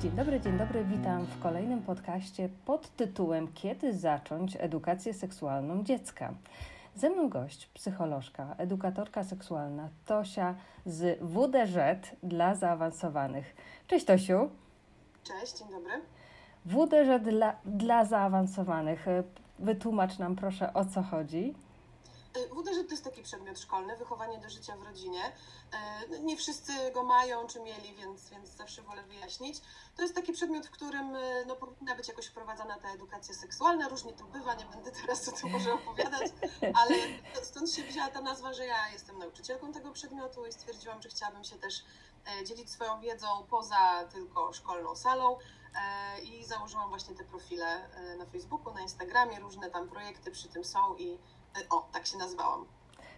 Dzień dobry, dzień dobry, witam w kolejnym podcaście pod tytułem Kiedy zacząć edukację seksualną dziecka? Ze mną gość, psycholożka, edukatorka seksualna Tosia z WDŻ dla zaawansowanych. Cześć Tosiu. Cześć, dzień dobry. WDŻ dla, dla zaawansowanych. Wytłumacz nam proszę o co chodzi. Y, WDŻ to jest taki przedmiot szkolny, wychowanie do życia w rodzinie. Y, nie wszyscy go mają czy mieli, więc, więc zawsze wolę wyjaśnić. To jest taki przedmiot, w którym y, no, powinna być jakoś wprowadzana ta edukacja seksualna. Różnie to bywa, nie będę teraz o tym może opowiadać, ale stąd się wzięła ta nazwa, że ja jestem nauczycielką tego przedmiotu i stwierdziłam, że chciałabym się też dzielić swoją wiedzą poza tylko szkolną salą i założyłam właśnie te profile na Facebooku, na Instagramie, różne tam projekty przy tym są i o, tak się nazwałam.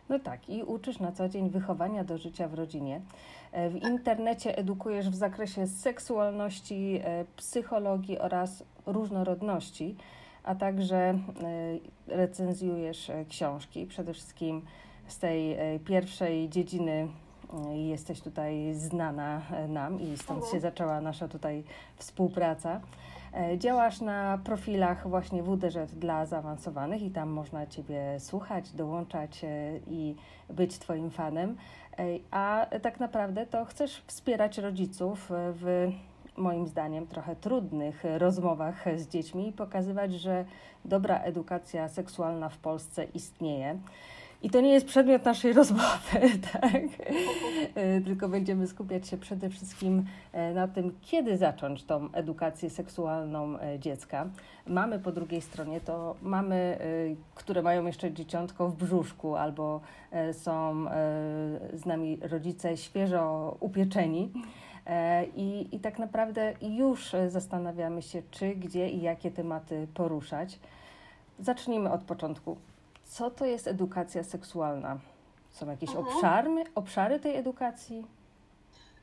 No tak, i uczysz na co dzień wychowania do życia w rodzinie. E, w internecie edukujesz w zakresie seksualności, e, psychologii oraz różnorodności, a także e, recenzjujesz książki, przede wszystkim z tej pierwszej dziedziny jesteś tutaj znana nam i stąd się zaczęła nasza tutaj współpraca. E, działasz na profilach właśnie WDŻ dla zaawansowanych i tam można Ciebie słuchać, dołączać e, i być Twoim fanem. E, a tak naprawdę to chcesz wspierać rodziców w moim zdaniem trochę trudnych rozmowach z dziećmi i pokazywać, że dobra edukacja seksualna w Polsce istnieje. I to nie jest przedmiot naszej rozmowy, tak? E, tylko będziemy skupiać się przede wszystkim e, na tym, kiedy zacząć tą edukację seksualną e, dziecka. Mamy po drugiej stronie to mamy, które mają jeszcze dzieciątko w brzuszku albo są z nami rodzice świeżo upieczeni. I, I tak naprawdę już zastanawiamy się, czy, gdzie i jakie tematy poruszać. Zacznijmy od początku co to jest edukacja seksualna? Są jakieś mhm. obszary, obszary tej edukacji?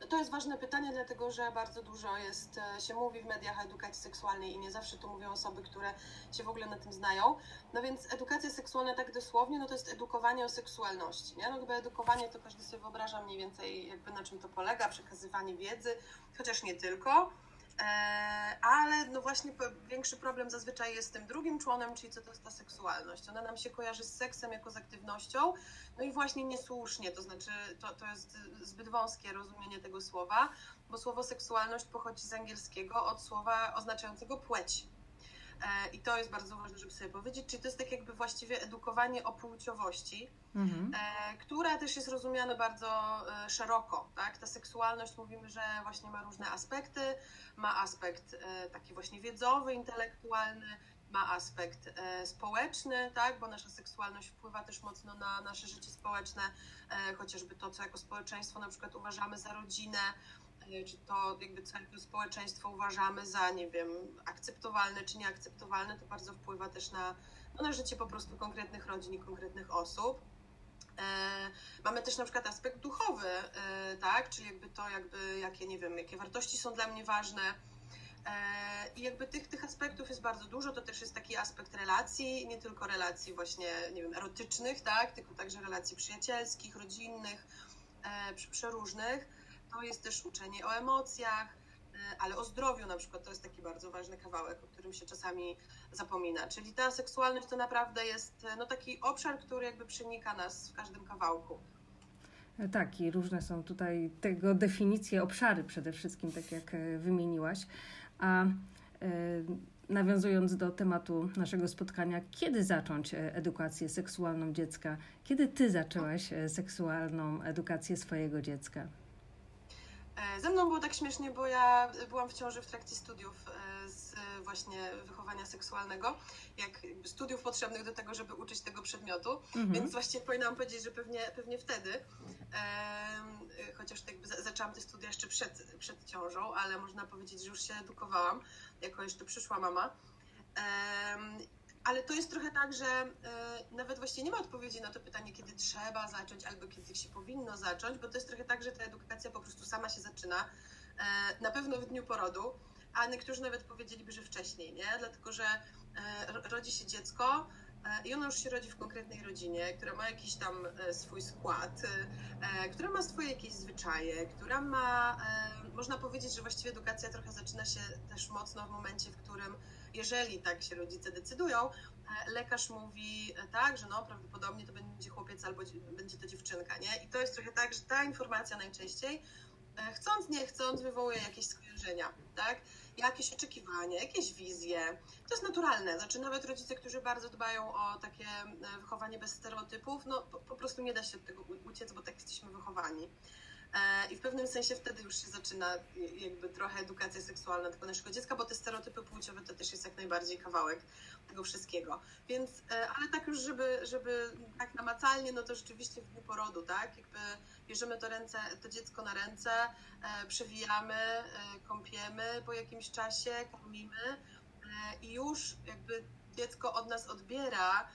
To jest ważne pytanie, dlatego że bardzo dużo jest, e, się mówi w mediach o edukacji seksualnej i nie zawsze to mówią osoby, które się w ogóle na tym znają. No więc edukacja seksualna tak dosłownie, no to jest edukowanie o seksualności, nie? No jakby edukowanie to każdy sobie wyobraża mniej więcej jakby na czym to polega, przekazywanie wiedzy, chociaż nie tylko. E, ale no właśnie większy problem zazwyczaj jest tym drugim członem, czyli co to jest ta seksualność. Ona nam się kojarzy z seksem jako z aktywnością, no i właśnie niesłusznie, to znaczy to, to jest zbyt wąskie rozumienie tego słowa, bo słowo seksualność pochodzi z angielskiego od słowa oznaczającego płeć. E, I to jest bardzo ważne, żeby sobie powiedzieć, czyli to jest tak jakby właściwie edukowanie o płciowości, mhm. E, która też jest rozumiana bardzo e, szeroko. Tak? Ta seksualność mówimy, że właśnie ma różne aspekty, ma aspekt taki właśnie wiedzowy, intelektualny, ma aspekt społeczny, tak? bo nasza seksualność wpływa też mocno na nasze życie społeczne, chociażby to, co jako społeczeństwo na przykład uważamy za rodzinę, czy to jakby całe społeczeństwo uważamy za, nie wiem, akceptowalne czy nieakceptowalne, to bardzo wpływa też na, no, na życie po prostu konkretnych rodzin i konkretnych osób. E, mamy też na przykład aspekt duchowy, e, tak, czyli jakby to, jakby jakie, nie wiem, jakie wartości są dla mnie ważne. E, I jakby tych, tych aspektów jest bardzo dużo, to też jest taki aspekt relacji, nie tylko relacji właśnie, nie wiem, erotycznych, tak, tylko także relacji przyjacielskich, rodzinnych, przeróżnych to jest też uczenie o emocjach, y, ale o zdrowiu na przykład to jest taki bardzo ważny kawałek, o którym się czasami zapomina. Czyli ta seksualność to naprawdę jest y, no, taki obszar, który jakby przenika nas w każdym kawałku. E, tak, i różne są tutaj tego definicje, obszary przede wszystkim, tak jak e, wymieniłaś. A e, nawiązując do tematu naszego spotkania, kiedy zacząć edukację seksualną dziecka? Kiedy ty zaczęłaś seksualną edukację swojego dziecka? E, ze mną było tak śmiesznie, bo ja byłam w ciąży w trakcie studiów e, z właśnie wychowania seksualnego, jak studiów potrzebnych do tego, żeby uczyć tego przedmiotu, mhm. więc właściwie powinnam powiedzieć, że pewnie, pewnie wtedy, chociaż tak jakby zaczęłam te studia jeszcze przed, przed ciążą, ale można powiedzieć, że już się edukowałam jako jeszcze przyszła mama. Ale to jest trochę tak, że y, nawet właściwie nie ma odpowiedzi na to pytanie, kiedy trzeba zacząć albo kiedy się powinno zacząć, bo to jest trochę tak, że ta edukacja po prostu sama się zaczyna, y, na pewno w dniu porodu, a niektórzy nawet powiedzieliby, że wcześniej, nie? Dlatego, że y, rodzi się dziecko, i ona już się rodzi w konkretnej rodzinie, która ma jakiś tam swój skład, która ma swoje jakieś zwyczaje, która ma, można powiedzieć, że właściwie edukacja trochę zaczyna się też mocno w momencie, w którym jeżeli tak się rodzice decydują, e, lekarz mówi e, tak, że no prawdopodobnie to będzie chłopiec albo będzie to dziewczynka, nie? I to jest trochę tak, że ta informacja najczęściej e, chcąc, nie chcąc wywołuje jakieś skojarzenia, tak? Jakieś oczekiwania, jakieś wizje. To jest naturalne. Znaczy nawet rodzice, którzy bardzo dbają o takie wychowanie bez stereotypów, no po, po prostu nie da się od tego uciec, bo tak jesteśmy wychowani. E, I w pewnym sensie wtedy już się zaczyna jakby trochę edukacja seksualna tego naszego dziecka, bo te stereotypy płciowe to też jest jak najbardziej kawałek tego wszystkiego. Więc, e, ale tak już, żeby, żeby tak namacalnie, no to rzeczywiście w dniu porodu, tak? Jakby bierzemy to, ręce, to dziecko na ręce, e, przewijamy, kąpiemy po jakimś czasie, karmimy i już jakby dziecko od nas odbiera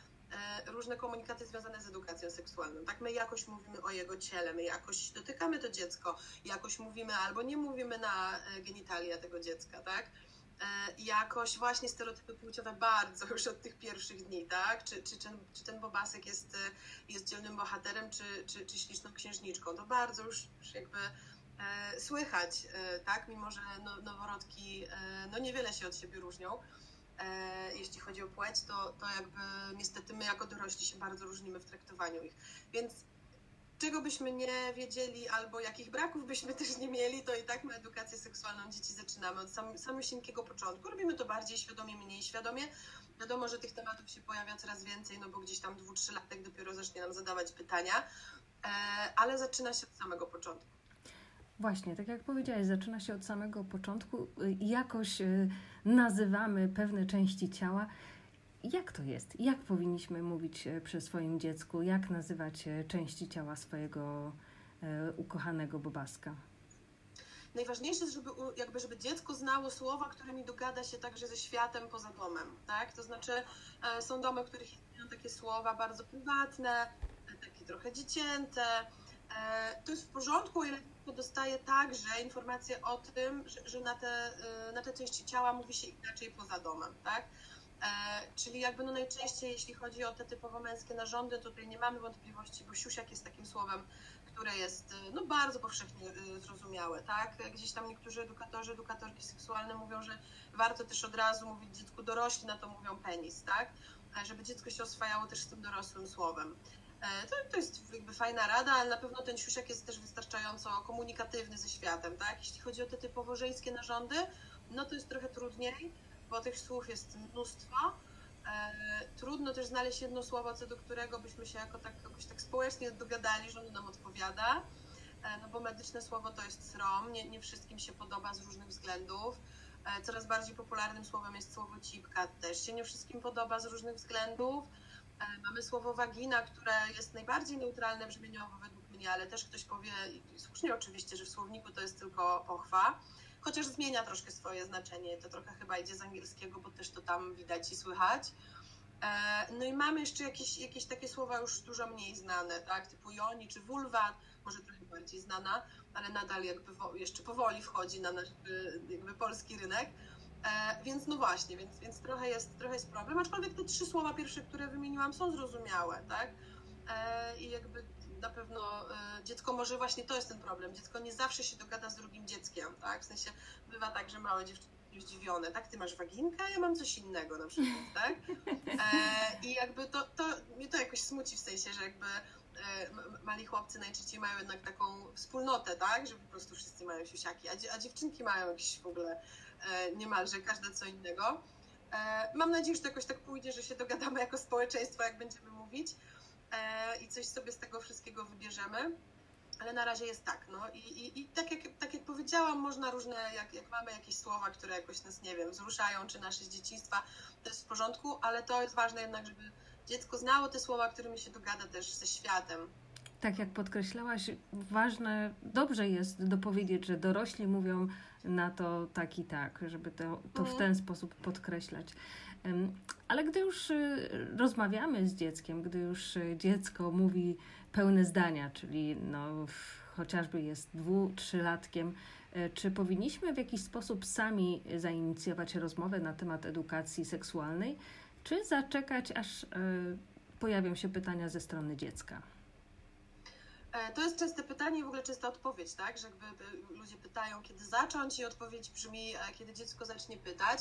różne komunikaty związane z edukacją seksualną. Tak, my jakoś mówimy o jego ciele, my jakoś dotykamy to dziecko, jakoś mówimy albo nie mówimy na e, genitalia tego dziecka, tak? E, jakoś właśnie stereotypy płciowe bardzo już od tych pierwszych dni, tak? Czy, czy, ten, czy ten Bobasek jest, jest dzielnym bohaterem, czy, czy, czy śliczną księżniczką. To bardzo już, już jakby e, słychać, e, tak? Mimo, że no, noworodki e, no niewiele się od siebie różnią. E, jeśli chodzi o płeć, to, to jakby niestety my jako dorośli się bardzo różnimy w traktowaniu ich. Więc czego byśmy nie wiedzieli albo jakich braków byśmy też nie mieli, to i tak my edukację seksualną dzieci zaczynamy od sam, samego początku. Robimy to bardziej świadomie, mniej świadomie. Wiadomo, że tych tematów się pojawia coraz więcej, no bo gdzieś tam dwu, trzy latek dopiero zacznie nam zadawać pytania, e, ale zaczyna się od samego początku. Właśnie, tak jak powiedziałeś, zaczyna się od samego początku. Jakoś y, nazywamy pewne części ciała. Jak to jest? Jak powinniśmy mówić y, przy swoim dziecku? Jak nazywać y, części ciała swojego ukochanego bobaska? Najważniejsze jest, żeby, jakby, żeby dziecko znało słowa, którymi dogada się także ze światem poza domem. Tak? To znaczy, e, są domy, w których istnieją takie słowa bardzo prywatne, e, takie trochę dziecięte. E, to jest w porządku, ile dostaje także informacje o tym, że, że, na, te, y, na te części ciała mówi się inaczej poza domem, tak? E, czyli jakby no najczęściej, jeśli chodzi o te typowo męskie narządy, tutaj nie mamy wątpliwości, bo siusiak jest takim słowem, które jest y, no, bardzo powszechnie y, zrozumiałe, tak? Gdzieś tam niektórzy edukatorzy, edukatorki seksualne mówią, że warto też od razu mówić dziecku dorośli, na to mówią penis, tak? E, żeby dziecko się oswajało też z tym dorosłym słowem. E, to, to jest jakby fajna rada, ale na pewno ten siusiak jest też wystarczająco komunikatywny ze światem, tak? Jeśli chodzi o te typowo żeńskie narządy, no to jest trochę trudniej, bo tych słów jest mnóstwo. E, trudno też znaleźć jedno słowo, co do którego byśmy się jako tak, jakoś tak społecznie dogadali, że ono nam odpowiada. E, no bo medyczne słowo to jest srom, nie, nie wszystkim się podoba z różnych względów. Coraz bardziej popularnym słowem jest słowo cipka, też się nie wszystkim podoba z różnych względów. E, mamy słowo wagina, które jest najbardziej neutralne brzmieniowo według mnie, ale też ktoś powie, słusznie oczywiście, że w słowniku to jest tylko pochwa, chociaż zmienia troszkę swoje znaczenie. To trochę chyba idzie z angielskiego, bo też to tam widać i słychać. E, no i mamy jeszcze jakieś, jakieś takie słowa już dużo mniej znane, tak, typu joni czy vulva, może trochę bardziej znana, ale nadal jakby jeszcze powoli wchodzi na nasz jakby polski rynek. E, więc no właśnie, więc, więc trochę, jest, trochę jest problem, aczkolwiek te trzy słowa pierwsze, które wymieniłam, są zrozumiałe, tak? E, I jakby na pewno e, dziecko może właśnie to jest ten problem. Dziecko nie zawsze się dogada z drugim dzieckiem, tak? W sensie bywa tak, że małe dziewczyny zdziwione, tak? Ty masz waginkę, ja mam coś innego na przykład, tak? E, I jakby to, to mnie to jakoś smuci w sensie, że jakby e, mali chłopcy najczęściej mają jednak taką wspólnotę, tak? Że po prostu wszyscy mają siusiaki, a, a dziewczynki mają jakieś w ogóle niemalże każda co innego. E, mam nadzieję, że to jakoś tak pójdzie, że się dogadamy jako społeczeństwo, jak będziemy mówić e, i coś sobie z tego wszystkiego wybierzemy. Ale na razie jest tak, no i, i, i tak, jak, tak jak powiedziałam, można różne, jak, jak mamy jakieś słowa, które jakoś nas, nie wiem, wzruszają, czy nasze z dzieciństwa, to jest w porządku, ale to jest ważne jednak, żeby dziecko znało te słowa, którymi się dogada też ze światem. Tak jak podkreślałaś, ważne, dobrze jest dopowiedzieć, że dorośli mówią na to tak i tak, żeby to, to w mhm. ten sposób podkreślać. Ale gdy już y, rozmawiamy z dzieckiem, gdy już y, dziecko mówi pełne zdania, czyli no, chociażby jest dwu, trzylatkiem, y, czy powinniśmy w jakiś sposób sami zainicjować rozmowę na temat edukacji seksualnej? czy zaczekać, aż pojawią się pytania ze strony dziecka? E, to jest częste pytanie i w ogóle częsta odpowiedź, tak? Że jakby ludzie pytają, kiedy zacząć i odpowiedź brzmi, e, kiedy dziecko zacznie pytać.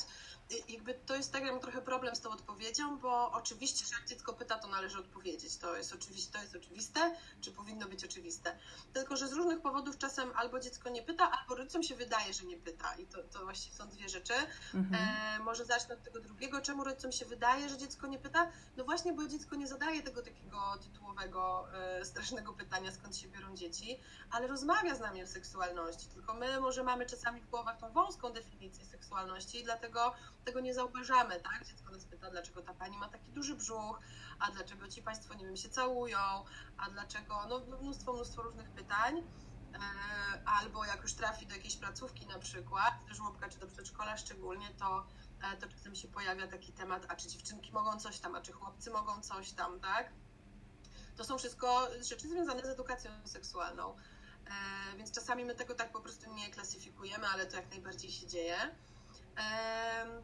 I jakby to jest tak, ja mam trochę problem z tą odpowiedzią, bo oczywiście, że jak dziecko pyta, to należy odpowiedzieć. To jest, oczywiste, to jest oczywiste, czy powinno być oczywiste. Tylko, że z różnych powodów czasem albo dziecko nie pyta, albo rodzicom się wydaje, że nie pyta. I to, to właściwie są dwie rzeczy. Mhm. E, może zacznę od tego drugiego. Czemu rodzicom się wydaje, że dziecko nie pyta? No właśnie, bo dziecko nie zadaje tego takiego tytułowego, e, strasznego pytania, skąd się biorą dzieci, ale rozmawia z nami o seksualności. Tylko my może mamy czasami w głowach tą wąską definicję seksualności i dlatego tego nie zauważamy, tak? Dziecko nas pyta, dlaczego ta pani ma taki duży brzuch, a dlaczego ci państwo, nie wiem, się całują, a dlaczego, no mnóstwo, mnóstwo różnych pytań. E, albo jak już trafi do jakiejś placówki na przykład, do żłobka czy do przedszkola szczególnie, to, e, to czasem się pojawia taki temat, a czy dziewczynki mogą coś tam, a czy chłopcy mogą coś tam, tak? To są wszystko rzeczy związane z edukacją seksualną. E, więc czasami my tego tak po prostu nie klasyfikujemy, ale to jak najbardziej się dzieje. E,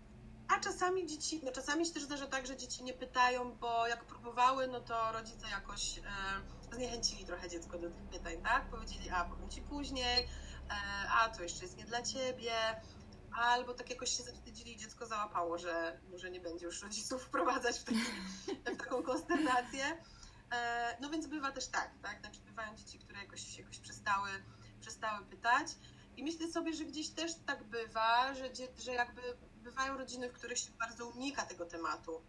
a czasami dzieci, no czasami się też zdarza tak, że dzieci nie pytają, bo jak próbowały, no to rodzice jakoś e, zniechęcili trochę dziecko do tych pytań, tak? Powiedzieli, a powiem ci później, a to jeszcze jest nie dla ciebie, albo tak jakoś się zawstydzili i dziecko załapało, że może nie będzie już rodziców wprowadzać w, taki, w taką konsternację. E, no więc bywa też tak, tak? Znaczy bywają dzieci, które jakoś, jakoś przestały, przestały pytać. I myślę sobie, że gdzieś też tak bywa, że, że jakby bywają rodziny, w których się bardzo unika tego tematu.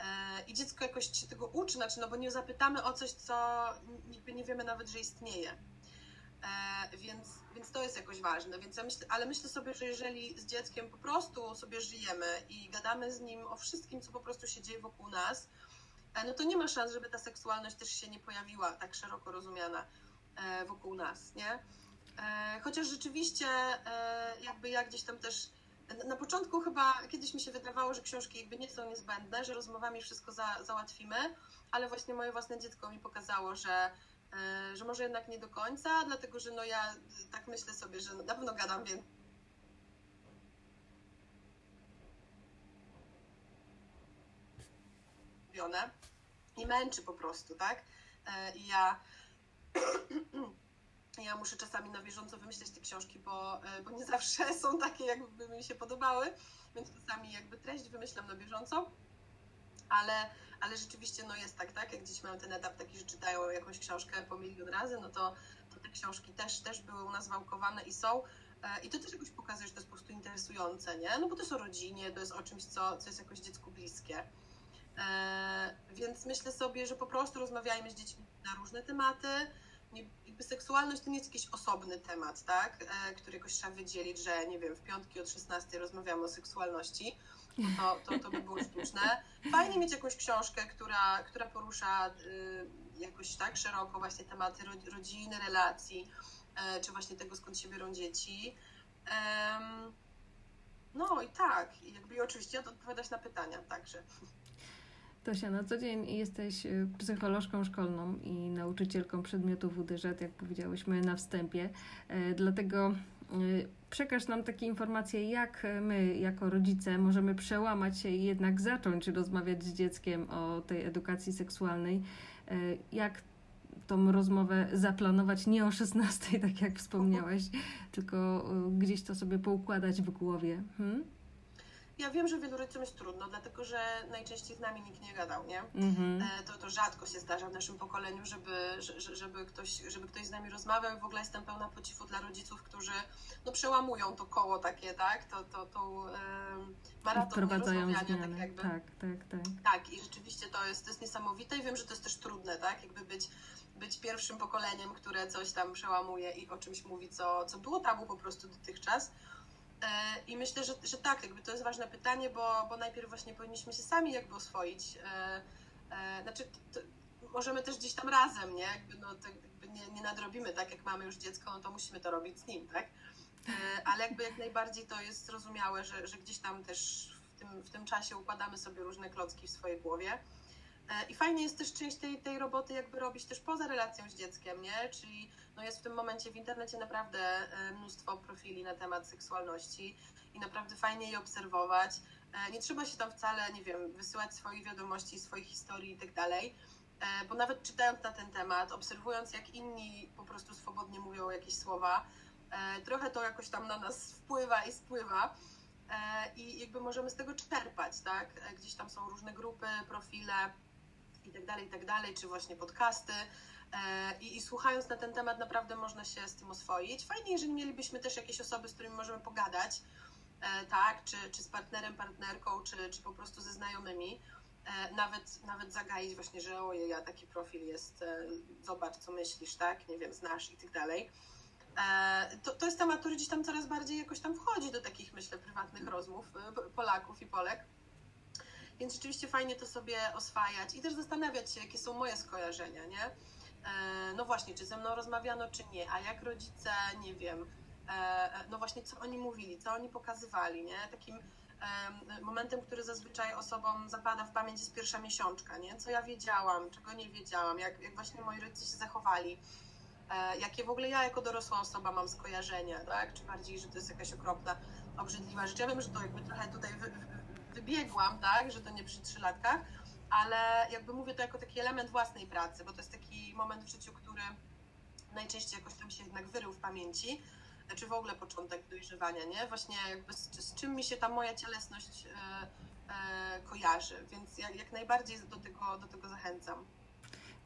E, I dziecko jakoś się tego uczy, znaczy, no bo nie zapytamy o coś, co jakby nie wiemy nawet, że istnieje. E, więc, więc to jest jakoś ważne. Więc ja myślę, ale myślę sobie, że jeżeli z dzieckiem po prostu sobie żyjemy i gadamy z nim o wszystkim, co po prostu się dzieje wokół nas, no to nie ma szans, żeby ta seksualność też się nie pojawiła tak szeroko rozumiana e, wokół nas, nie? E, chociaż rzeczywiście jakby ja gdzieś tam też na początku chyba kiedyś mi się wydawało, że książki jakby nie są niezbędne, że rozmowami wszystko za, załatwimy, ale właśnie moje własne dziecko mi pokazało, że, że może jednak nie do końca, dlatego że no ja tak myślę sobie, że na pewno gadam więcej i męczy po prostu, tak? E, I ja, ja muszę czasami na bieżąco wymyśleć te książki, bo, e, bo nie zawsze są takie, jakby mi się podobały, więc czasami jakby treść wymyślam na bieżąco, ale, ale rzeczywiście no jest tak, tak? Jak dziś mają ten etap taki, że czytają jakąś książkę po milion razy, no to, to te książki też, też były u nas wałkowane i są. E, I to też jakoś pokazuje, że to jest po prostu interesujące, nie? No bo to jest o rodzinie, to jest o czymś, co, co jest jakoś dziecku bliskie. E, więc myślę sobie, że po prostu rozmawiajmy z dziećmi na różne tematy. Jakby seksualność to nie jest jakiś osobny temat, tak? E, który jakoś trzeba wydzielić, że nie wiem, w piątki od 16 rozmawiamy o seksualności. To, to, to by było sztuczne. Fajnie mieć jakąś książkę, która, która porusza y, jakoś tak szeroko właśnie tematy rodziny, relacji, e, czy właśnie tego, skąd się biorą dzieci. No i tak, jakby oczywiście odpowiadać na pytania także. Tosia, na co dzień jesteś y, psycholożką szkolną i nauczycielką przedmiotów WDŻ, jak powiedziałyśmy na wstępie. E, dlatego y, przekaż nam takie informacje, jak my jako rodzice możemy przełamać się i jednak zacząć rozmawiać z dzieckiem o tej edukacji seksualnej. E, jak tą rozmowę zaplanować nie o 16, tak jak wspomniałaś, tylko y, gdzieś to sobie poukładać w głowie. Hmm? Ja wiem, że wielu rodzicom jest trudno, dlatego że najczęściej z nami nikt nie gadał, nie? Mm-hmm. To, to rzadko się zdarza w naszym pokoleniu, żeby, żeby, ktoś, żeby ktoś z nami rozmawiał i w ogóle jestem pełna podziwu dla rodziców, którzy no, przełamują to koło takie, tak? To, to, to um, maraton rozmawiania, tak jakby. Tak, tak, tak. Tak, i rzeczywiście to jest, to jest niesamowite i wiem, że to jest też trudne, tak? Jakby być być pierwszym pokoleniem, które coś tam przełamuje i o czymś mówi, co, co było tabu po prostu dotychczas. E, I myślę, że, że tak, jakby to jest ważne pytanie, bo, bo najpierw właśnie powinniśmy się sami jakby oswoić. E, e, znaczy, to, możemy też gdzieś tam razem, nie? Jakby, no, to jakby nie, nie nadrobimy tak, jak mamy już dziecko, no to musimy to robić z nim, tak? Ale jakby jak najbardziej to jest zrozumiałe, że, że gdzieś tam też w tym, w tym czasie układamy sobie różne klocki w swojej głowie. I fajnie jest też część tej, tej roboty jakby robić też poza relacją z dzieckiem, nie? Czyli no jest w tym momencie w internecie naprawdę e, mnóstwo profili na temat seksualności i naprawdę fajnie je obserwować. Nie trzeba się tam wcale, nie wiem, wysyłać swoich wiadomości, swoich historii i tak dalej, bo nawet czytając na ten temat, obserwując jak inni po prostu swobodnie mówią jakieś słowa, trochę to jakoś tam na nas wpływa i spływa i jakby możemy z tego czerpać, tak? Gdzieś tam są różne grupy, profile i tak dalej, i tak dalej, czy właśnie podcasty, E, I, I, słuchając na ten temat, naprawdę można się z tym oswoić. Fajnie, jeżeli mielibyśmy też jakieś osoby, z którymi możemy pogadać, e, tak, czy, czy z partnerem, partnerką, czy, czy po prostu ze znajomymi. E, nawet, nawet zagaić właśnie, że ojej, ja taki profil jest, zobacz, co myślisz, tak, nie wiem, znasz i tak dalej. To, to jest temat, który gdzieś tam coraz bardziej jakoś tam wchodzi do takich, myślę, prywatnych rozmów Polaków i Polek. Więc rzeczywiście fajnie to sobie oswajać i też zastanawiać się, jakie są moje skojarzenia, nie? E, no właśnie, czy ze mną rozmawiano, czy nie, a jak rodzice, nie wiem, e, e, no właśnie, co oni mówili, co oni pokazywali, nie? Takim momentem, który zazwyczaj osobom zapada w pamięć jest pierwsza miesiączka, nie? Co ja wiedziałam, czego nie wiedziałam, jak, jak właśnie moi rodzice się zachowali, jakie w ogóle ja jako dorosła osoba mam skojarzenia, tak? Czy bardziej, że to jest jakaś okropna, obrzydliwa rzecz. Ja wiem, że to jakby trochę tutaj wy, wy, wybiegłam, tak? Że to nie przy trzylatkach, ale jakby mówię to jako taki element własnej pracy, bo to jest taki moment w życiu, który najczęściej jakoś tam się jednak wyrył w pamięci, czy w ogóle początek dojrzewania, nie? Właśnie jakby z, z czym mi się ta moja cielesność e, e, kojarzy, więc jak, jak najbardziej do tego, do tego zachęcam.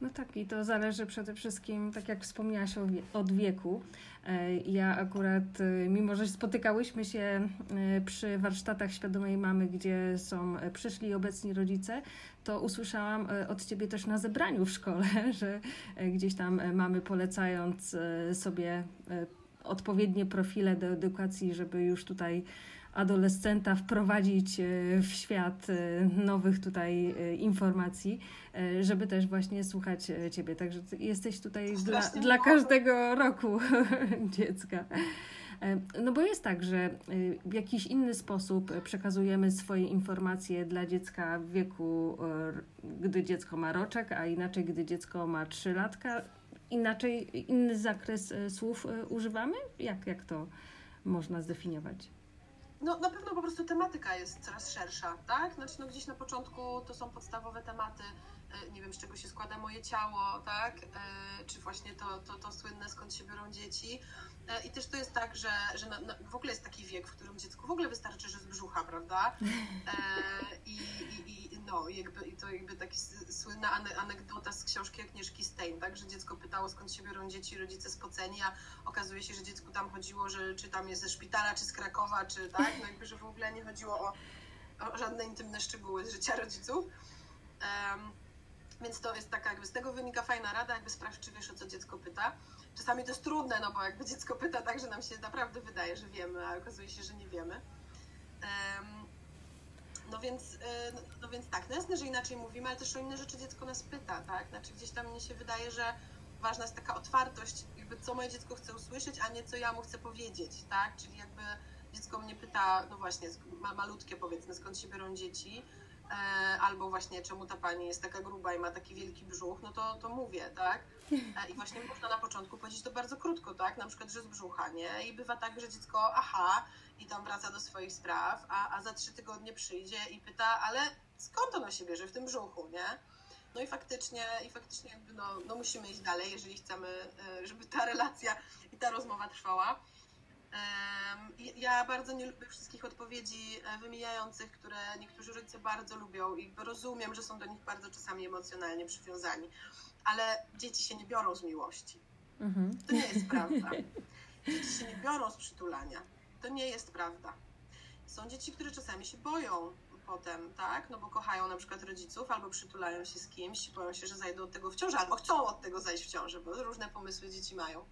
No tak, i to zależy przede wszystkim, tak jak wspomniałaś, od wieku. E, ja akurat, e, mimo że spotykałyśmy się e, przy warsztatach świadomej mamy, gdzie są przyszli obecni rodzice, to usłyszałam od ciebie też na zebraniu w szkole, że gdzieś tam mamy polecając sobie odpowiednie profile do edukacji, żeby już tutaj adolescenta wprowadzić e, w świat e, nowych tutaj e, informacji, żeby też właśnie słuchać Ciebie. Także jesteś tutaj dla, dla każdego roku dziecka. No bo jest tak, że w jakiś inny sposób przekazujemy swoje informacje dla dziecka w wieku, gdy dziecko ma roczek, a inaczej, gdy dziecko ma trzy latka. Inaczej, inny zakres słów używamy? Jak, jak to można zdefiniować? No na pewno po prostu tematyka jest coraz szersza, tak? Znaczy no gdzieś na początku to są podstawowe tematy, e, nie wiem z czego się składa moje ciało, tak? E, czy właśnie to, to, to słynne skąd się biorą dzieci. E, I też to jest tak, że, że na, na, w ogóle jest taki wiek, w którym dziecku w ogóle wystarczy, że z brzucha, prawda? I, i, no, jakby, i to jakby taki słynna anegdota z książki Agnieszki Stein, tak? Że dziecko pytało skąd się biorą dzieci, rodzice spoceni, a okazuje się, że dziecku tam chodziło, że czy tam jest ze szpitala, czy z Krakowa, czy tak? No jakby, że w ogóle nie chodziło o, o żadne intymne szczegóły z życia rodziców. Um, więc to jest taka, jakby z tego wynika fajna rada, jakby sprawdź, czy wiesz, o co dziecko pyta. Czasami to jest trudne, no bo jakby dziecko pyta tak, że nam się naprawdę wydaje, że wiemy, a okazuje się, że nie wiemy. No więc, e, no więc tak, no jasne, że inaczej mówimy, ale też o inne rzeczy dziecko nas pyta, tak? Znaczy gdzieś tam mnie się wydaje, że ważna jest taka otwartość, jakby co moje dziecko chce usłyszeć, a nie co ja mu chcę powiedzieć, tak? Czyli jakby dziecko mnie pyta, no właśnie, ma malutkie powiedzmy, skąd się biorą dzieci, e, albo właśnie czemu ta pani jest taka gruba i ma taki wielki brzuch, no to, to mówię, tak? E, I właśnie można na początku powiedzieć to bardzo krótko, tak? Na przykład, że z brzucha, nie? I bywa tak, że dziecko, aha, i tam wraca do swoich spraw, a, a za trzy tygodnie przyjdzie i pyta, ale skąd ono się bierze w tym brzuchu, nie? No i faktycznie, i faktycznie jakby no, no musimy iść dalej, jeżeli chcemy, e, żeby ta relacja i ta rozmowa trwała. Ja bardzo nie lubię wszystkich odpowiedzi e, wymijających, które niektórzy rodzice bardzo lubią i rozumiem, że są do nich bardzo czasami emocjonalnie przywiązani, ale dzieci się nie biorą z miłości. Mhm. To nie jest prawda. Dzieci się nie biorą z przytulania. To nie jest prawda. Są dzieci, które czasami się boją potem, tak? No bo kochają na przykład rodziców, albo przytulają się z kimś, boją się, że zajdą od tego w ciąży, albo chcą od tego zajść w ciąży, bo różne pomysły dzieci mają.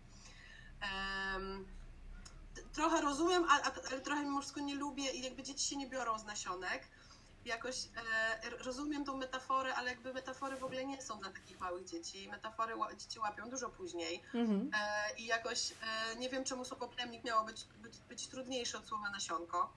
Um, trochę rozumiem, ale, ale trochę mimo wszystko nie lubię i jakby dzieci się nie biorą z nasionek. Jakoś e, rozumiem tą metaforę, ale jakby metafory w ogóle nie są dla takich małych dzieci. Metafory dzieci łapią dużo później. Mhm. E, I jakoś e, nie wiem, czemu słowo plemnik miało być, być, być trudniejsze od słowa nasionko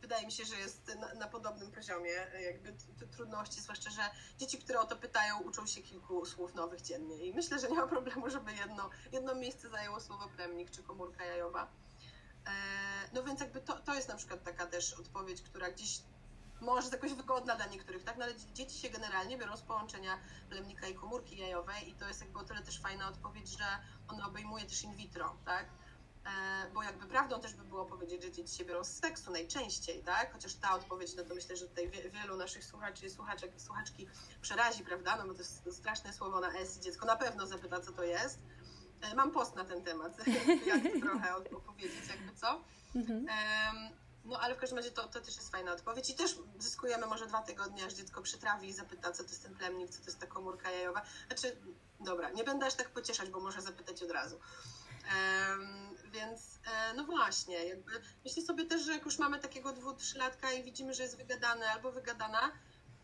wydaje mi się, że jest na, na podobnym poziomie e, jakby trudności, zwłaszcza, że dzieci, które o to pytają, uczą się kilku słów nowych dziennie i myślę, że nie ma problemu, żeby jedno, jedno miejsce zajęło słowo plemnik czy komórka jajowa. E, no więc jakby to, to jest na przykład taka też odpowiedź, która gdzieś może jest jakoś wygodna dla niektórych, tak? No ale dzieci się generalnie biorą z połączenia plemnika i komórki jajowej i to jest jakby o tyle też fajna odpowiedź, że ona obejmuje też in vitro, tak? E, bo jakby prawdą też by było powiedzieć, że dzieci się biorą z seksu najczęściej, tak? Chociaż ta odpowiedź, no to myślę, że tutaj wielu naszych słuchaczy i słuchaczek, słuchaczki przerazi, prawda? No bo to jest straszne słowo na S i dziecko na pewno zapyta, co to jest. E, mam post na ten temat, jak trochę opowiedzieć, jakby co. Mhm. No ale w każdym razie to, to też jest fajna odpowiedź i też zyskujemy może dwa tygodnie, aż dziecko przytrawi i zapyta, co to jest ten plemnik, co to jest ta komórka jajowa. Znaczy, dobra, nie będę aż tak pocieszać, bo może zapytać od razu. Um, więc e, no właśnie, jakby myślę sobie też, że jak już mamy takiego dwu, trzylatka i widzimy, że jest wygadany albo wygadana,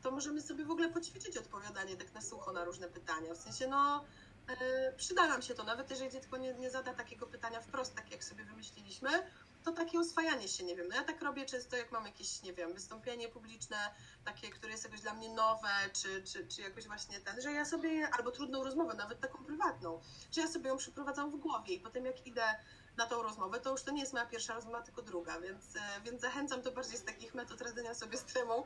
to możemy sobie w ogóle poćwiczyć odpowiadanie tak na sucho na różne pytania. W sensie, no, e, przyda nam się to, nawet jeżeli dziecko nie, nie zada takiego pytania wprost, tak jak sobie wymyśliliśmy, to takie oswajanie się, nie wiem, no ja tak robię często, jak mam jakieś, nie wiem, wystąpienie publiczne, takie, które jest jakoś dla mnie nowe, czy, czy, czy jakoś właśnie ten, że ja sobie, albo trudną rozmowę, nawet taką prywatną, że ja sobie ją przeprowadzam w głowie i potem jak idę na tą rozmowę, to już to nie jest moja pierwsza rozmowa, tylko druga, więc, e, więc zachęcam to bardziej z takich metod radzenia sobie z tremą,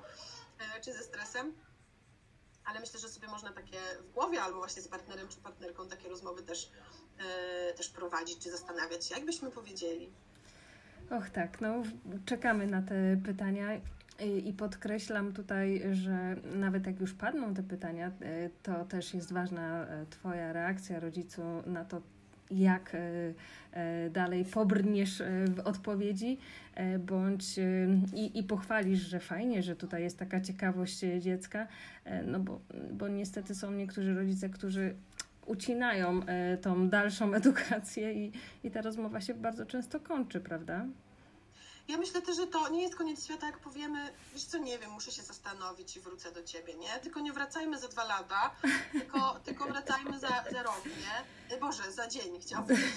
e, czy ze stresem. Ale myślę, że sobie można takie w głowie albo właśnie z partnerem czy partnerką takie rozmowy też, e, też prowadzić, czy zastanawiać się, jakbyśmy powiedzieli. Och tak, no czekamy na te pytania i podkreślam tutaj, że nawet jak już padną te pytania, e, to też jest ważna e, Twoja reakcja rodzicu na to, jak e, dalej pobrniesz w odpowiedzi, bądź i, i pochwalisz, że fajnie, że tutaj jest taka ciekawość dziecka, no bo, bo niestety są niektórzy rodzice, którzy ucinają e, tą dalszą edukację i, i ta rozmowa się bardzo często kończy, prawda? Ja myślę też, że to nie jest koniec świata, jak powiemy, wiesz co, nie wiem, muszę się zastanowić i wrócę do ciebie, nie? Tylko nie wracajmy za dwa lata, tylko, tylko wracajmy za, za rok, nie? Boże, za dzień chciałam powiedzieć.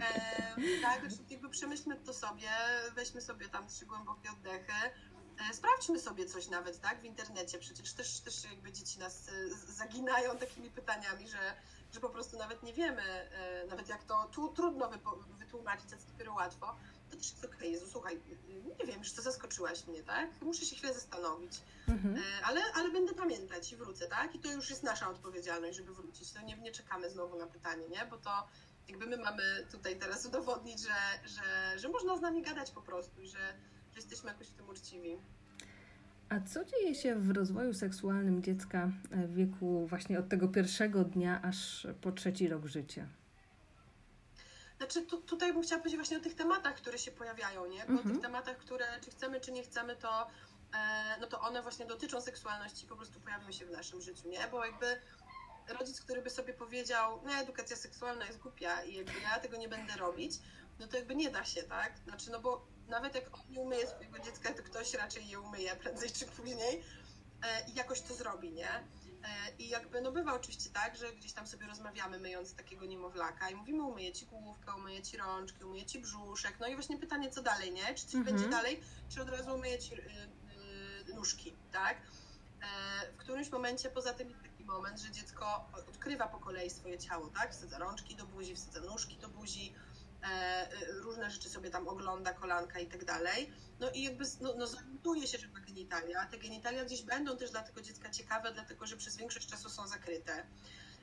E, tak, jakby przemyślmy to sobie, weźmy sobie tam trzy głębokie oddechy, E, sprawdźmy sobie coś nawet, tak, w internecie. Przecież też, też jakby dzieci nas e, zaginają takimi pytaniami, że, że po prostu nawet nie wiemy, e, nawet jak to tu trudno wytłumaczyć, a co dopiero łatwo, to też jest okej, okay. Jezu, słuchaj, nie wiem, że to zaskoczyłaś mnie, tak? Muszę się chwilę zastanowić, mhm. ale, ale będę pamiętać i wrócę, tak? I to już jest nasza odpowiedzialność, żeby wrócić. To nie, nie czekamy znowu na pytanie, nie? Bo to jakby my mamy tutaj teraz udowodnić, że, że, że można z nami gadać po prostu, że że jesteśmy jakoś w tym uczciwi. A co dzieje się w rozwoju seksualnym dziecka w wieku właśnie od tego pierwszego dnia aż po trzeci rok życia? Znaczy tu, tutaj bym chciała powiedzieć właśnie o tych tematach, które się pojawiają, nie? Bo mhm. o tych tematach, które czy chcemy, czy nie chcemy, to, e, no to one właśnie dotyczą seksualności, po prostu pojawią się w naszym życiu, nie? Bo jakby rodzic, który by sobie powiedział, no edukacja seksualna jest głupia i jakby ja tego nie będę robić, no to jakby nie da się, tak? Znaczy, no bo nawet jak on nie umyje swojego dziecka, to ktoś raczej je umyje prędzej czy później e, i jakoś to zrobi, nie? E, I jakby, no bywa oczywiście tak, że gdzieś tam sobie rozmawiamy, myjąc takiego niemowlaka i mówimy, umyję ci główkę, umyję ci rączki, umyję ci brzuszek, no i właśnie pytanie, co dalej, nie? Czy coś mhm. będzie dalej, czy od razu umyję ci y, y, nóżki, tak? E, w którymś momencie, poza tym jest taki moment, że dziecko odkrywa po kolei swoje ciało, tak? Wsadza rączki do buzi, wsadza nóżki do buzi, rzeczy sobie tam ogląda, kolanka i tak dalej. No i jakby no, no zorientuje się, że ma genitalia. Te genitalia gdzieś będą też dla tego dziecka ciekawe, dlatego że przez większość czasu są zakryte.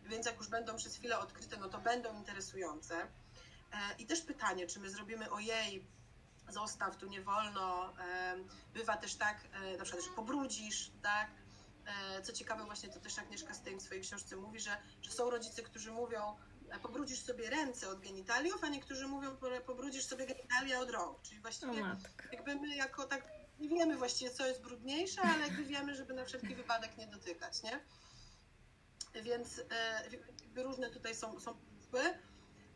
Więc jak już będą przez chwilę odkryte, no to będą interesujące. E, I też pytanie, czy my zrobimy ojej, zostaw, tu nie wolno. E, bywa też tak, na przykład, że pobrudzisz, tak? Co ciekawe, właśnie to też Agnieszka Stein w swojej książce mówi, że, że są rodzice, którzy mówią, pobrudzisz sobie ręce od genitaliów, a niektórzy mówią, pobrudzisz sobie genitalia od rąk. Czyli właściwie jakby my jako tak nie wiemy właściwie, co jest brudniejsze, ale jakby wiemy, żeby na wszelki wypadek nie dotykać, nie? Więc e, jakby różne tutaj są, są pomysły.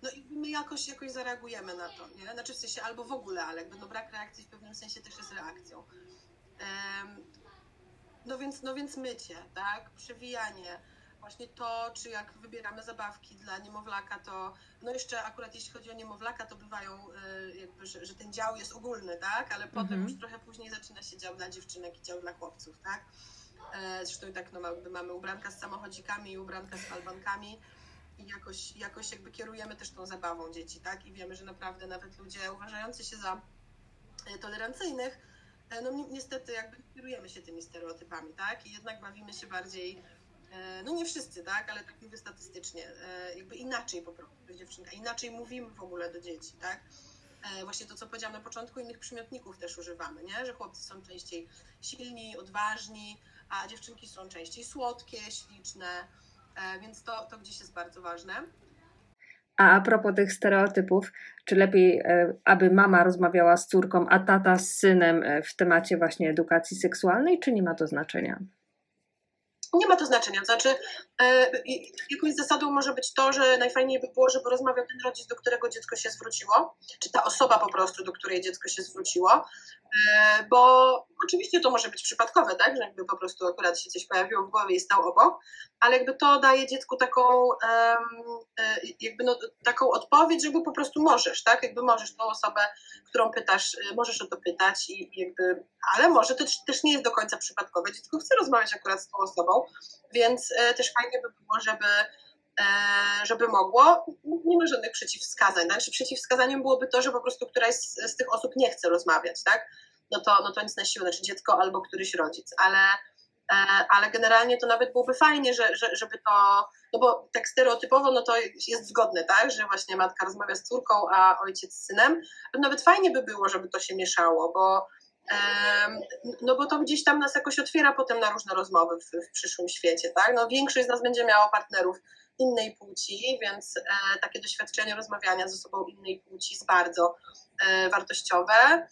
No i my jakoś, jakoś zareagujemy na to, nie? Znaczy w sensie albo w ogóle, ale jakby no brak reakcji w pewnym sensie też jest reakcją. No więc, no więc mycie, tak? Przewijanie, właśnie to, czy jak wybieramy zabawki dla niemowlaka, to no jeszcze akurat jeśli chodzi o niemowlaka, to bywają y, jakby, że, że ten dział jest ogólny, tak? Ale potem mhm. już trochę później zaczyna się dział dla dziewczynek i dział dla chłopców, tak? E, zresztą i tak no, mamy ubranka z samochodzikami i ubranka z falbankami i jakoś, jakoś jakby kierujemy też tą zabawą dzieci, tak? I wiemy, że naprawdę nawet ludzie uważający się za e, tolerancyjnych no niestety jakby kierujemy się tymi stereotypami, tak? I jednak bawimy się bardziej, no nie wszyscy, tak? Ale tak mówię statystycznie, jakby inaczej po prostu, dziewczynka, inaczej mówimy w ogóle do dzieci, tak? Właśnie to, co powiedziałam na początku, innych przymiotników też używamy, nie? Że chłopcy są częściej silni, odważni, a dziewczynki są częściej słodkie, śliczne, więc to, to gdzieś jest bardzo ważne. A a propos tych stereotypów, czy lepiej, e, aby mama rozmawiała z córką, a tata z synem e, w temacie właśnie edukacji seksualnej, czy nie ma to znaczenia? Nie ma to znaczenia. Znaczy, e, jakąś zasadą może być to, że najfajniej by było, żeby rozmawiał ten rodzic, do którego dziecko się zwróciło, czy ta osoba po prostu, do której dziecko się zwróciło, E, bo oczywiście to może być przypadkowe, tak, że jakby po prostu akurat się coś pojawiło w głowie i stał obok, ale jakby to daje dziecku taką e, jakby no, taką odpowiedź, że po prostu możesz, tak, jakby możesz tą osobę, którą pytasz, e, możesz o to pytać i jakby, ale może to też nie jest do końca przypadkowe, dziecko chce rozmawiać akurat z tą osobą, więc też fajnie by było, żeby E, żeby mogło, nie ma żadnych przeciwwskazań. Znaczy przeciwwskazaniem byłoby to, że po prostu któraś z, z, tych osób nie chce rozmawiać, tak? No to, no to nic na siłę, znaczy dziecko albo któryś rodzic, ale, e, ale generalnie to nawet byłoby fajnie, że, że, żeby to, no bo tak stereotypowo no to jest zgodne, tak? Że właśnie matka rozmawia z córką, a ojciec z synem. Nawet fajnie by było, żeby to się mieszało, bo no bo to gdzieś tam nas jakoś otwiera potem na różne rozmowy w, w przyszłym świecie, tak? No większość z nas będzie miało partnerów innej płci, więc e, takie doświadczenie rozmawiania ze sobą innej płci jest bardzo e, wartościowe. E,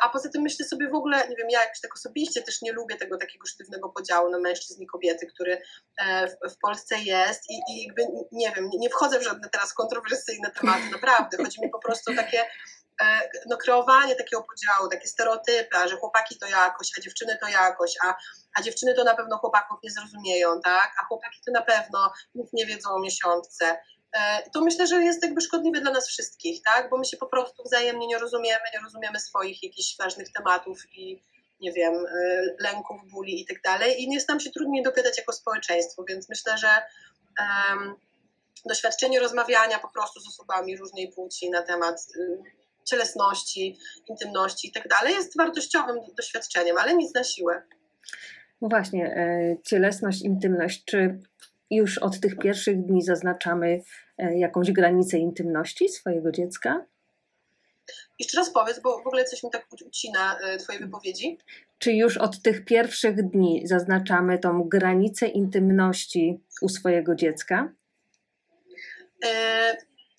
a poza tym myślę sobie w ogóle, nie wiem, ja jakoś tak osobiście też nie lubię tego takiego sztywnego podziału na mężczyzn i kobiety, który w, w Polsce jest i, i jakby, nie wiem, nie wchodzę w żadne teraz kontrowersyjne tematy, naprawdę. Chodzi mi po prostu o takie E, no, kreowanie takiego podziału, takie stereotypy, że chłopaki to jakoś, a dziewczyny to jakoś, a, a dziewczyny to na pewno chłopaków nie zrozumieją, tak? A chłopaki to na pewno nic nie wiedzą o miesiączce. E, to myślę, że jest jakby szkodliwe dla nas wszystkich, tak? Bo my się po prostu wzajemnie nie rozumiemy, nie rozumiemy swoich jakichś ważnych tematów i nie wiem, e, lęków, bóli i tak dalej. I jest nam się trudniej dogadać jako społeczeństwo, więc myślę, że um, doświadczenie rozmawiania po prostu z osobami różnej płci na temat y, cielesności, intymności i tak jest wartościowym doświadczeniem, ale nic na siłę. No właśnie, e, cielesność, intymność, czy już od tych pierwszych dni zaznaczamy e, jakąś granicę intymności swojego dziecka? Jeszcze raz powiedz, bo w ogóle coś mi tak ucina e, Twoje wypowiedzi. Czy już od tych pierwszych dni zaznaczamy tą granicę intymności u swojego dziecka?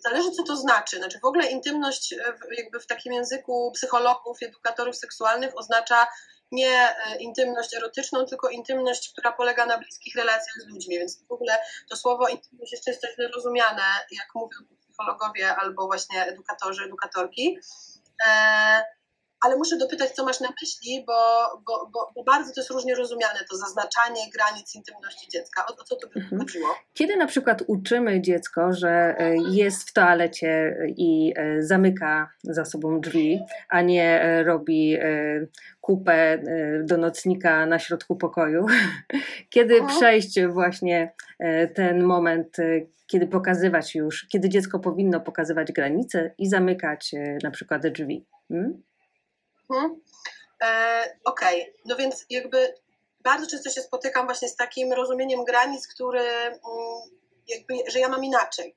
Zależy, co to znaczy. Znaczy, w ogóle intymność e, jakby w takim języku psychologów, edukatorów seksualnych oznacza nie e, intymność erotyczną, tylko intymność, która polega na bliskich relacjach z ludźmi. Więc w ogóle to słowo intymność jest często źle rozumiane, jak mówią psychologowie albo właśnie edukatorzy, edukatorki. E, ale muszę dopytać, co masz na myśli, bo, bo, bo, bo, bardzo to jest różnie rozumiane, to zaznaczanie granic intymności dziecka. O, o co to by mhm. chodziło? Kiedy na przykład uczymy dziecko, że e, jest w toalecie i e, zamyka za sobą drzwi, a nie e, robi kupę do nocnika na środku pokoju, kiedy Aha. przejść właśnie ten moment, kiedy pokazywać już, kiedy dziecko powinno pokazywać granice i zamykać na przykład drzwi. Hmm? Mhm. E, Okej, okay. no więc jakby bardzo często się spotykam właśnie z takim rozumieniem granic, który mm, jakby, że ja mam inaczej.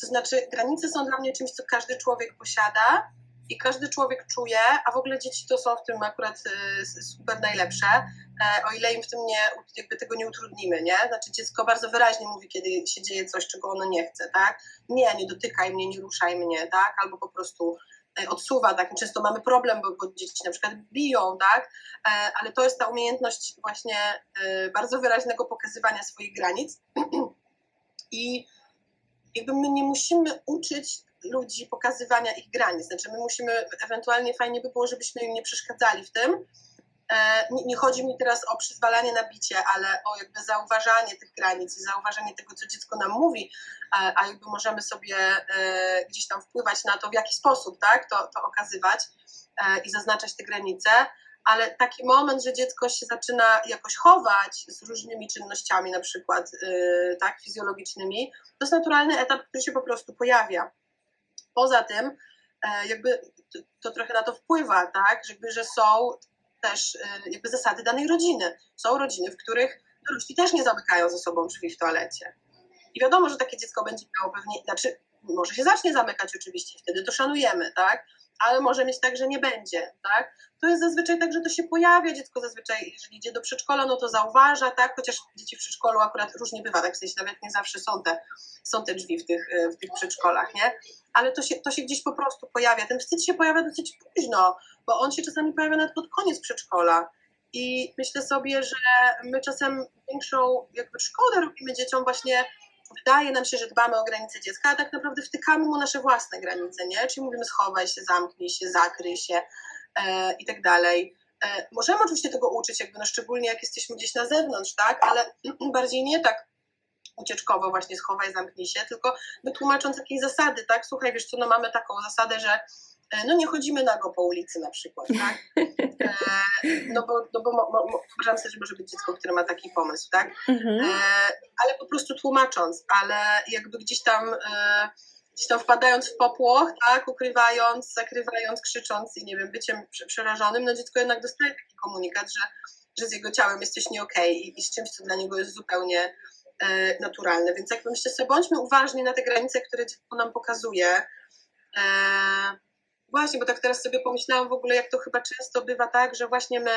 To znaczy, granice są dla mnie czymś, co każdy człowiek posiada i każdy człowiek czuje, a w ogóle dzieci to są w tym akurat y, super najlepsze, e, o ile im w tym nie, jakby tego nie utrudnimy, nie? Znaczy dziecko bardzo wyraźnie mówi, kiedy się dzieje coś, czego ono nie chce, tak? Nie, nie dotykaj mnie, nie ruszaj mnie, tak? Albo po prostu odsuwa, tak? Często mamy problem, bo, bo dzieci na przykład biją, tak? E, ale to jest ta umiejętność właśnie e, bardzo wyraźnego pokazywania swoich granic i jakby my nie musimy uczyć ludzi pokazywania ich granic, znaczy my musimy, ewentualnie fajnie by było, żebyśmy im nie przeszkadzali w tym, nie, nie, chodzi mi teraz o przyzwalanie na bicie, ale o jakby zauważanie tych granic i zauważanie tego, co dziecko nam mówi, a, a jakby możemy sobie e, gdzieś tam wpływać na to, w jaki sposób tak, to, to okazywać e, i zaznaczać te granice. Ale taki moment, że dziecko się zaczyna jakoś chować z różnymi czynnościami, na przykład e, tak, fizjologicznymi, to jest naturalny etap, który się po prostu pojawia. Poza tym, jakby to, to trochę na to wpływa, tak, jakby, że są też jakby zasady danej rodziny. Są rodziny, w których dorośli też nie zamykają ze sobą drzwi w toalecie. I wiadomo, że takie dziecko będzie miało pewnie, znaczy może się zacznie zamykać oczywiście, wtedy to szanujemy, tak? ale może mieć tak, że nie będzie, tak? To jest zazwyczaj tak, że to się pojawia, dziecko zazwyczaj, jeżeli idzie do przedszkola, no to zauważa, tak? Chociaż dzieci w przedszkolu akurat różnie bywa, tak w sensie nawet nie zawsze są te, są te drzwi w tych, w tych przedszkolach, nie? Ale to się, to się gdzieś po prostu pojawia. Ten wstyd się pojawia dosyć późno, bo on się czasami pojawia nawet pod koniec przedszkola. I myślę sobie, że my czasem większą jakby szkodę robimy dzieciom właśnie wydaje nam się, że dbamy o granice dziecka, a tak naprawdę wtykamy mu nasze własne granice, nie? Czyli mówimy schowaj się, zamknij się, zakryj się e, i tak dalej. E, możemy oczywiście tego uczyć, jakby no szczególnie jak jesteśmy gdzieś na zewnątrz, tak? Ale bardziej nie tak ucieczkowo właśnie schowaj, zamknij się, tylko wytłumacząc jakieś zasady, tak? Słuchaj, wiesz co, no mamy taką zasadę, że E, no nie chodzimy nago po ulicy na przykład, tak? E, no bo, no bo mo, mo, wyobrażam sobie, że może być dziecko, które ma taki pomysł, tak? Mhm. E, ale po prostu tłumacząc, ale jakby gdzieś tam gdzieś tam wpadając w popłoch, tak, ukrywając, zakrywając, krzycząc i nie wiem, byciem przerażonym, no dziecko jednak dostaje taki komunikat, że, że z jego ciałem jest coś nie okej okay i, i z czymś, co dla niego jest zupełnie e, naturalne. Więc jakby myślę sobie, bądźmy uważni na te granice, które dziecko nam pokazuje. E, Właśnie, bo tak teraz sobie pomyślałam w ogóle, jak to chyba często bywa tak, że właśnie my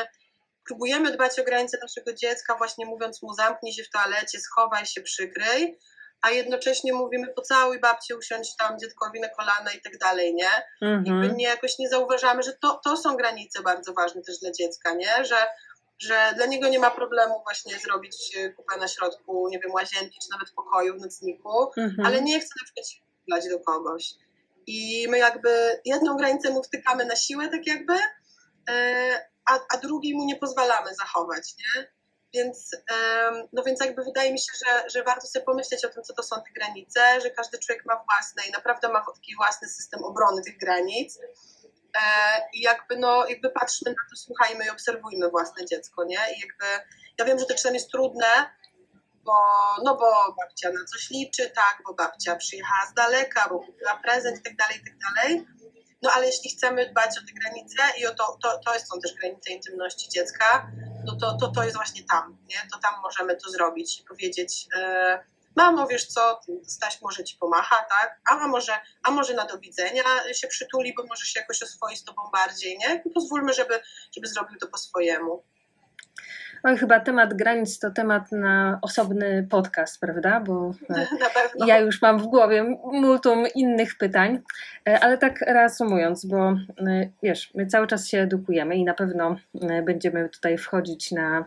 próbujemy dbać o granice naszego dziecka, właśnie mówiąc mu zamknij się w toalecie, schowaj się, przykryj, a jednocześnie mówimy pocałuj babcię, usiądź tam dzieckowi na kolana i tak dalej, nie? Mhm. nie, jakoś nie zauważamy, że to, to są granice bardzo ważne też dla dziecka, nie? Że, że dla niego nie ma problemu właśnie zrobić kupę na środku, nie wiem, łazienki czy nawet pokoju w nocniku, mhm. ale nie chce na przykład się do kogoś. I my jakby jedną granicę mu wtykamy na siłę, tak jakby, e, a, a drugiej mu nie pozwalamy zachować, nie? Więc, no więc jakby wydaje mi się, że, że warto sobie pomyśleć o tym, co to są te granice, że każdy człowiek ma własne i naprawdę ma taki własny system obrony tych granic. E, I jakby, no, jakby patrzmy na to, słuchajmy i obserwujmy własne dziecko, nie? I jakby, ja wiem, że to czasami jest trudne, bo, no bo babcia na coś liczy, tak, bo babcia przyjechała z daleka, bo kupiła prezent i tak dalej, i tak dalej. No ale jeśli chcemy dbać o te granice i o to, to, to są też granice intymności dziecka, no to, to, to jest właśnie tam, nie? To tam możemy to zrobić i powiedzieć, e, mamo, wiesz co, Staś może ci pomacha, tak? A, może, a może na do widzenia się przytuli, bo może się jakoś oswoi z tobą bardziej, nie? I pozwólmy, żeby, żeby zrobił to po swojemu. Oj, chyba temat granic to temat na osobny podcast, prawda? Bo e, ja już mam w głowie multum innych pytań, e, ale tak reasumując, bo e, wiesz, my cały czas się edukujemy i na pewno będziemy tutaj wchodzić na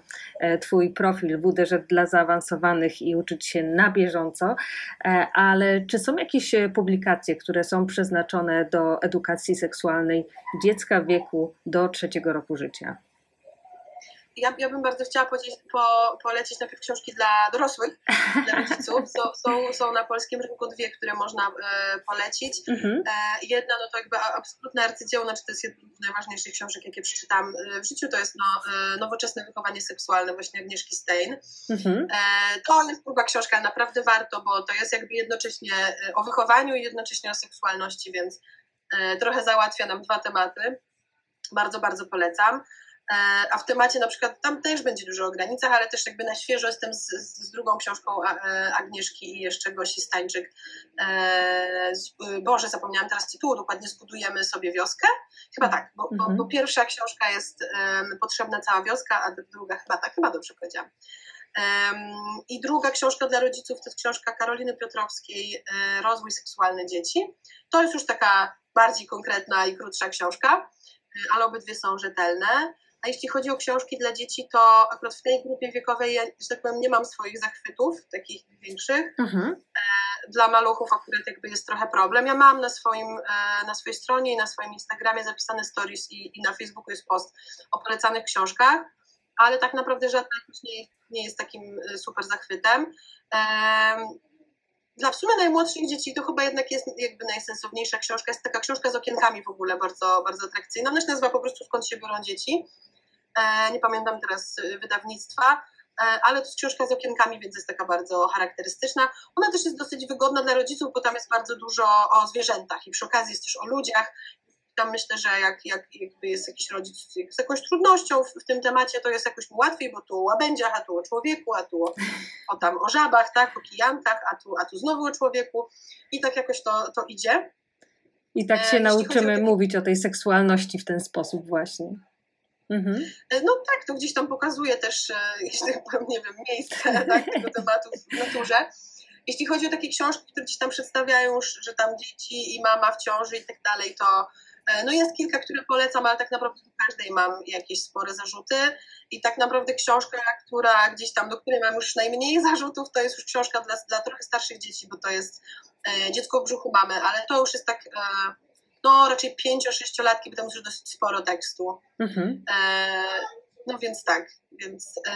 Twój profil WDŻ dla zaawansowanych i uczyć się na bieżąco, ale czy są jakieś publikacje, które są przeznaczone do edukacji seksualnej dziecka w wieku do trzeciego roku życia? Ja, ja bym bardzo chciała polecić, po, polecić najpierw książki dla dorosłych, dla rodziców. Są, są, są na polskim rynku dwie, które można e, polecić. Mhm. E, jedna, no to jakby absolutne arcydzieło, znaczy to jest jedna z najważniejszych książek, jakie przeczytam e, w życiu, to jest no, e, Nowoczesne wychowanie seksualne właśnie Agnieszki Stein. Mhm. E, to jest długa książka, naprawdę warto, bo to jest jakby jednocześnie e, o wychowaniu i jednocześnie o seksualności, więc trochę załatwia nam dwa tematy. Bardzo, bardzo polecam. E, a w temacie na przykład, tam też będzie dużo o granicach, ale też jakby na świeżo jestem z, z drugą książką e, Agnieszki i jeszcze Gosi Stańczyk. E, Boże, zapomniałam teraz tytułu, dokładnie Zbudujemy sobie wioskę. Chyba tak, bo, mhm. bo, bo pierwsza książka jest Potrzebna cała wioska, a druga chyba tak, chyba dobrze powiedziałam. I druga książka dla rodziców to jest książka Karoliny Piotrowskiej Rozwój seksualny dzieci. To jest już taka bardziej konkretna i krótsza książka, ale obydwie są rzetelne. A jeśli chodzi o książki dla dzieci, to akurat w tej grupie wiekowej, ja, że tak powiem, nie mam swoich zachwytów, takich większych. Mhm. E, dla maluchów akurat jakby jest trochę problem. Ja mam na, swoim, e, na swojej stronie i na swoim Instagramie zapisane stories i, i na Facebooku jest post o polecanych książkach, ale tak naprawdę żadna nie, nie jest takim e, super zachwytem. Dla w sumie najmłodszych dzieci to chyba jednak jest jakby najsensowniejsza książka. Jest taka książka z okienkami w ogóle bardzo, bardzo atrakcyjna. Ona się nazywa po prostu Skąd się biorą dzieci. E, nie pamiętam teraz e, wydawnictwa, e, ale to jest książka z okienkami, więc jest taka bardzo charakterystyczna. Ona też jest dosyć wygodna dla rodziców, bo tam jest bardzo dużo o zwierzętach i przy okazji jest też o ludziach. Tam myślę, że jak, jak jakby jest jakiś rodzic z jakąś trudnością w, w, tym temacie, to jest jakoś mu łatwiej, bo tu o łabędziach, a tu o człowieku, a tu o, o tam o żabach, tak, o kijankach, a tu, a tu znowu o człowieku i tak jakoś to, to idzie. I tak się e, nauczymy o mówić o tej seksualności w ten sposób właśnie. Mhm. E, no tak, to gdzieś tam pokazuje też, e, jeśli powiem, nie wiem, miejsce tak, tego tematu w naturze. Jeśli chodzi o takie książki, które gdzieś tam przedstawiają, że tam dzieci i mama w ciąży i tak dalej, to e, no jest kilka, które polecam, ale tak naprawdę do każdej mam jakieś spore zarzuty i tak naprawdę książka, która gdzieś tam, do której mam już najmniej zarzutów, to jest już książka dla, dla trochę starszych dzieci, bo to jest e, Dziecko w brzuchu mamy, ale to już jest tak, e, no raczej 5-6 latki, bo tam już dosyć sporo tekstu. Mhm. No więc tak, więc e,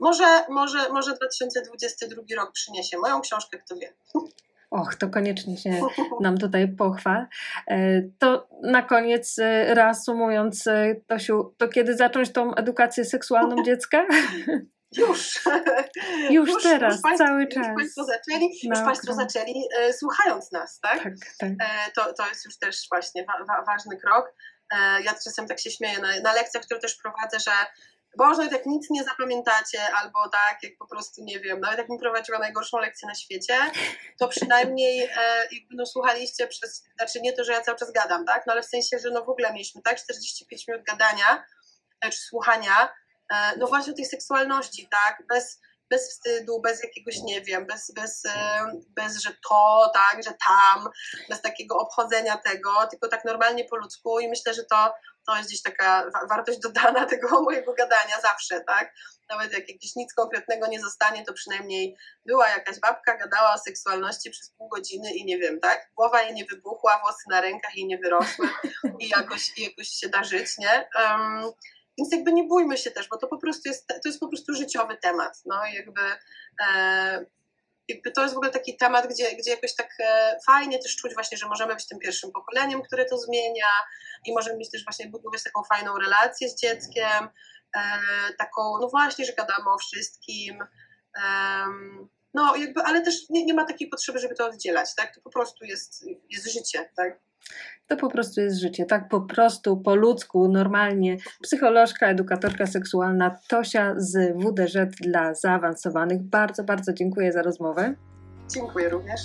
może, może, może 2022 rok przyniesie moją książkę, kto wie. Och, to koniecznie się nam tutaj pochwal. E, to na koniec, e, reasumując, e, Tosiu, to kiedy zacząć tą edukację seksualną dziecka? Już. Już, już teraz, już państwo, cały czas. Już Państwo zaczęli, już państwo zaczęli e, słuchając nas, tak? tak, tak. E, to, to jest już też właśnie wa, wa, ważny krok. E, ja czasem tak się śmieję na, na lekcjach, które też prowadzę, że Boże, jak nic nie zapamiętacie, albo tak, jak po prostu, nie wiem, nawet jak mi prowadziła najgorszą lekcję na świecie, to przynajmniej e, no, słuchaliście przez, znaczy nie to, że ja cały czas gadam, tak, no ale w sensie, że no w ogóle mieliśmy tak? 45 minut gadania, e, czy słuchania, e, no właśnie o tej seksualności, tak, bez bez wstydu, bez jakiegoś, nie wiem, bez, bez, bez że to, tak, że tam, bez takiego obchodzenia tego, tylko tak normalnie po ludzku i myślę, że to, to jest gdzieś taka wartość dodana tego mojego gadania zawsze, tak? Nawet jak gdzieś nic konkretnego nie zostanie, to przynajmniej była jakaś babka, gadała o seksualności przez pół godziny i nie wiem, tak? Głowa jej nie wybuchła, włosy na rękach jej nie wyrosły i jakoś, jakoś się da żyć, nie? Um, więc jakby nie bójmy się też, bo to po prostu jest, to jest po prostu życiowy temat. No jakby, e, jakby to jest w ogóle taki temat, gdzie, gdzie jakoś tak e, fajnie też czuć właśnie, że możemy być tym pierwszym pokoleniem, które to zmienia i możemy mieć też właśnie budować taką fajną relację z dzieckiem, e, taką, no właśnie, że gadamy o wszystkim. no jakby, ale też nie, nie ma takiej potrzeby, żeby to oddzielać, tak? To po prostu jest, jest życie, tak? To po prostu jest życie, tak po prostu, po ludzku, normalnie. Psycholożka, edukatorka seksualna Tosia z WDŻ dla zaawansowanych. Bardzo, bardzo dziękuję za rozmowę. Dziękuję również.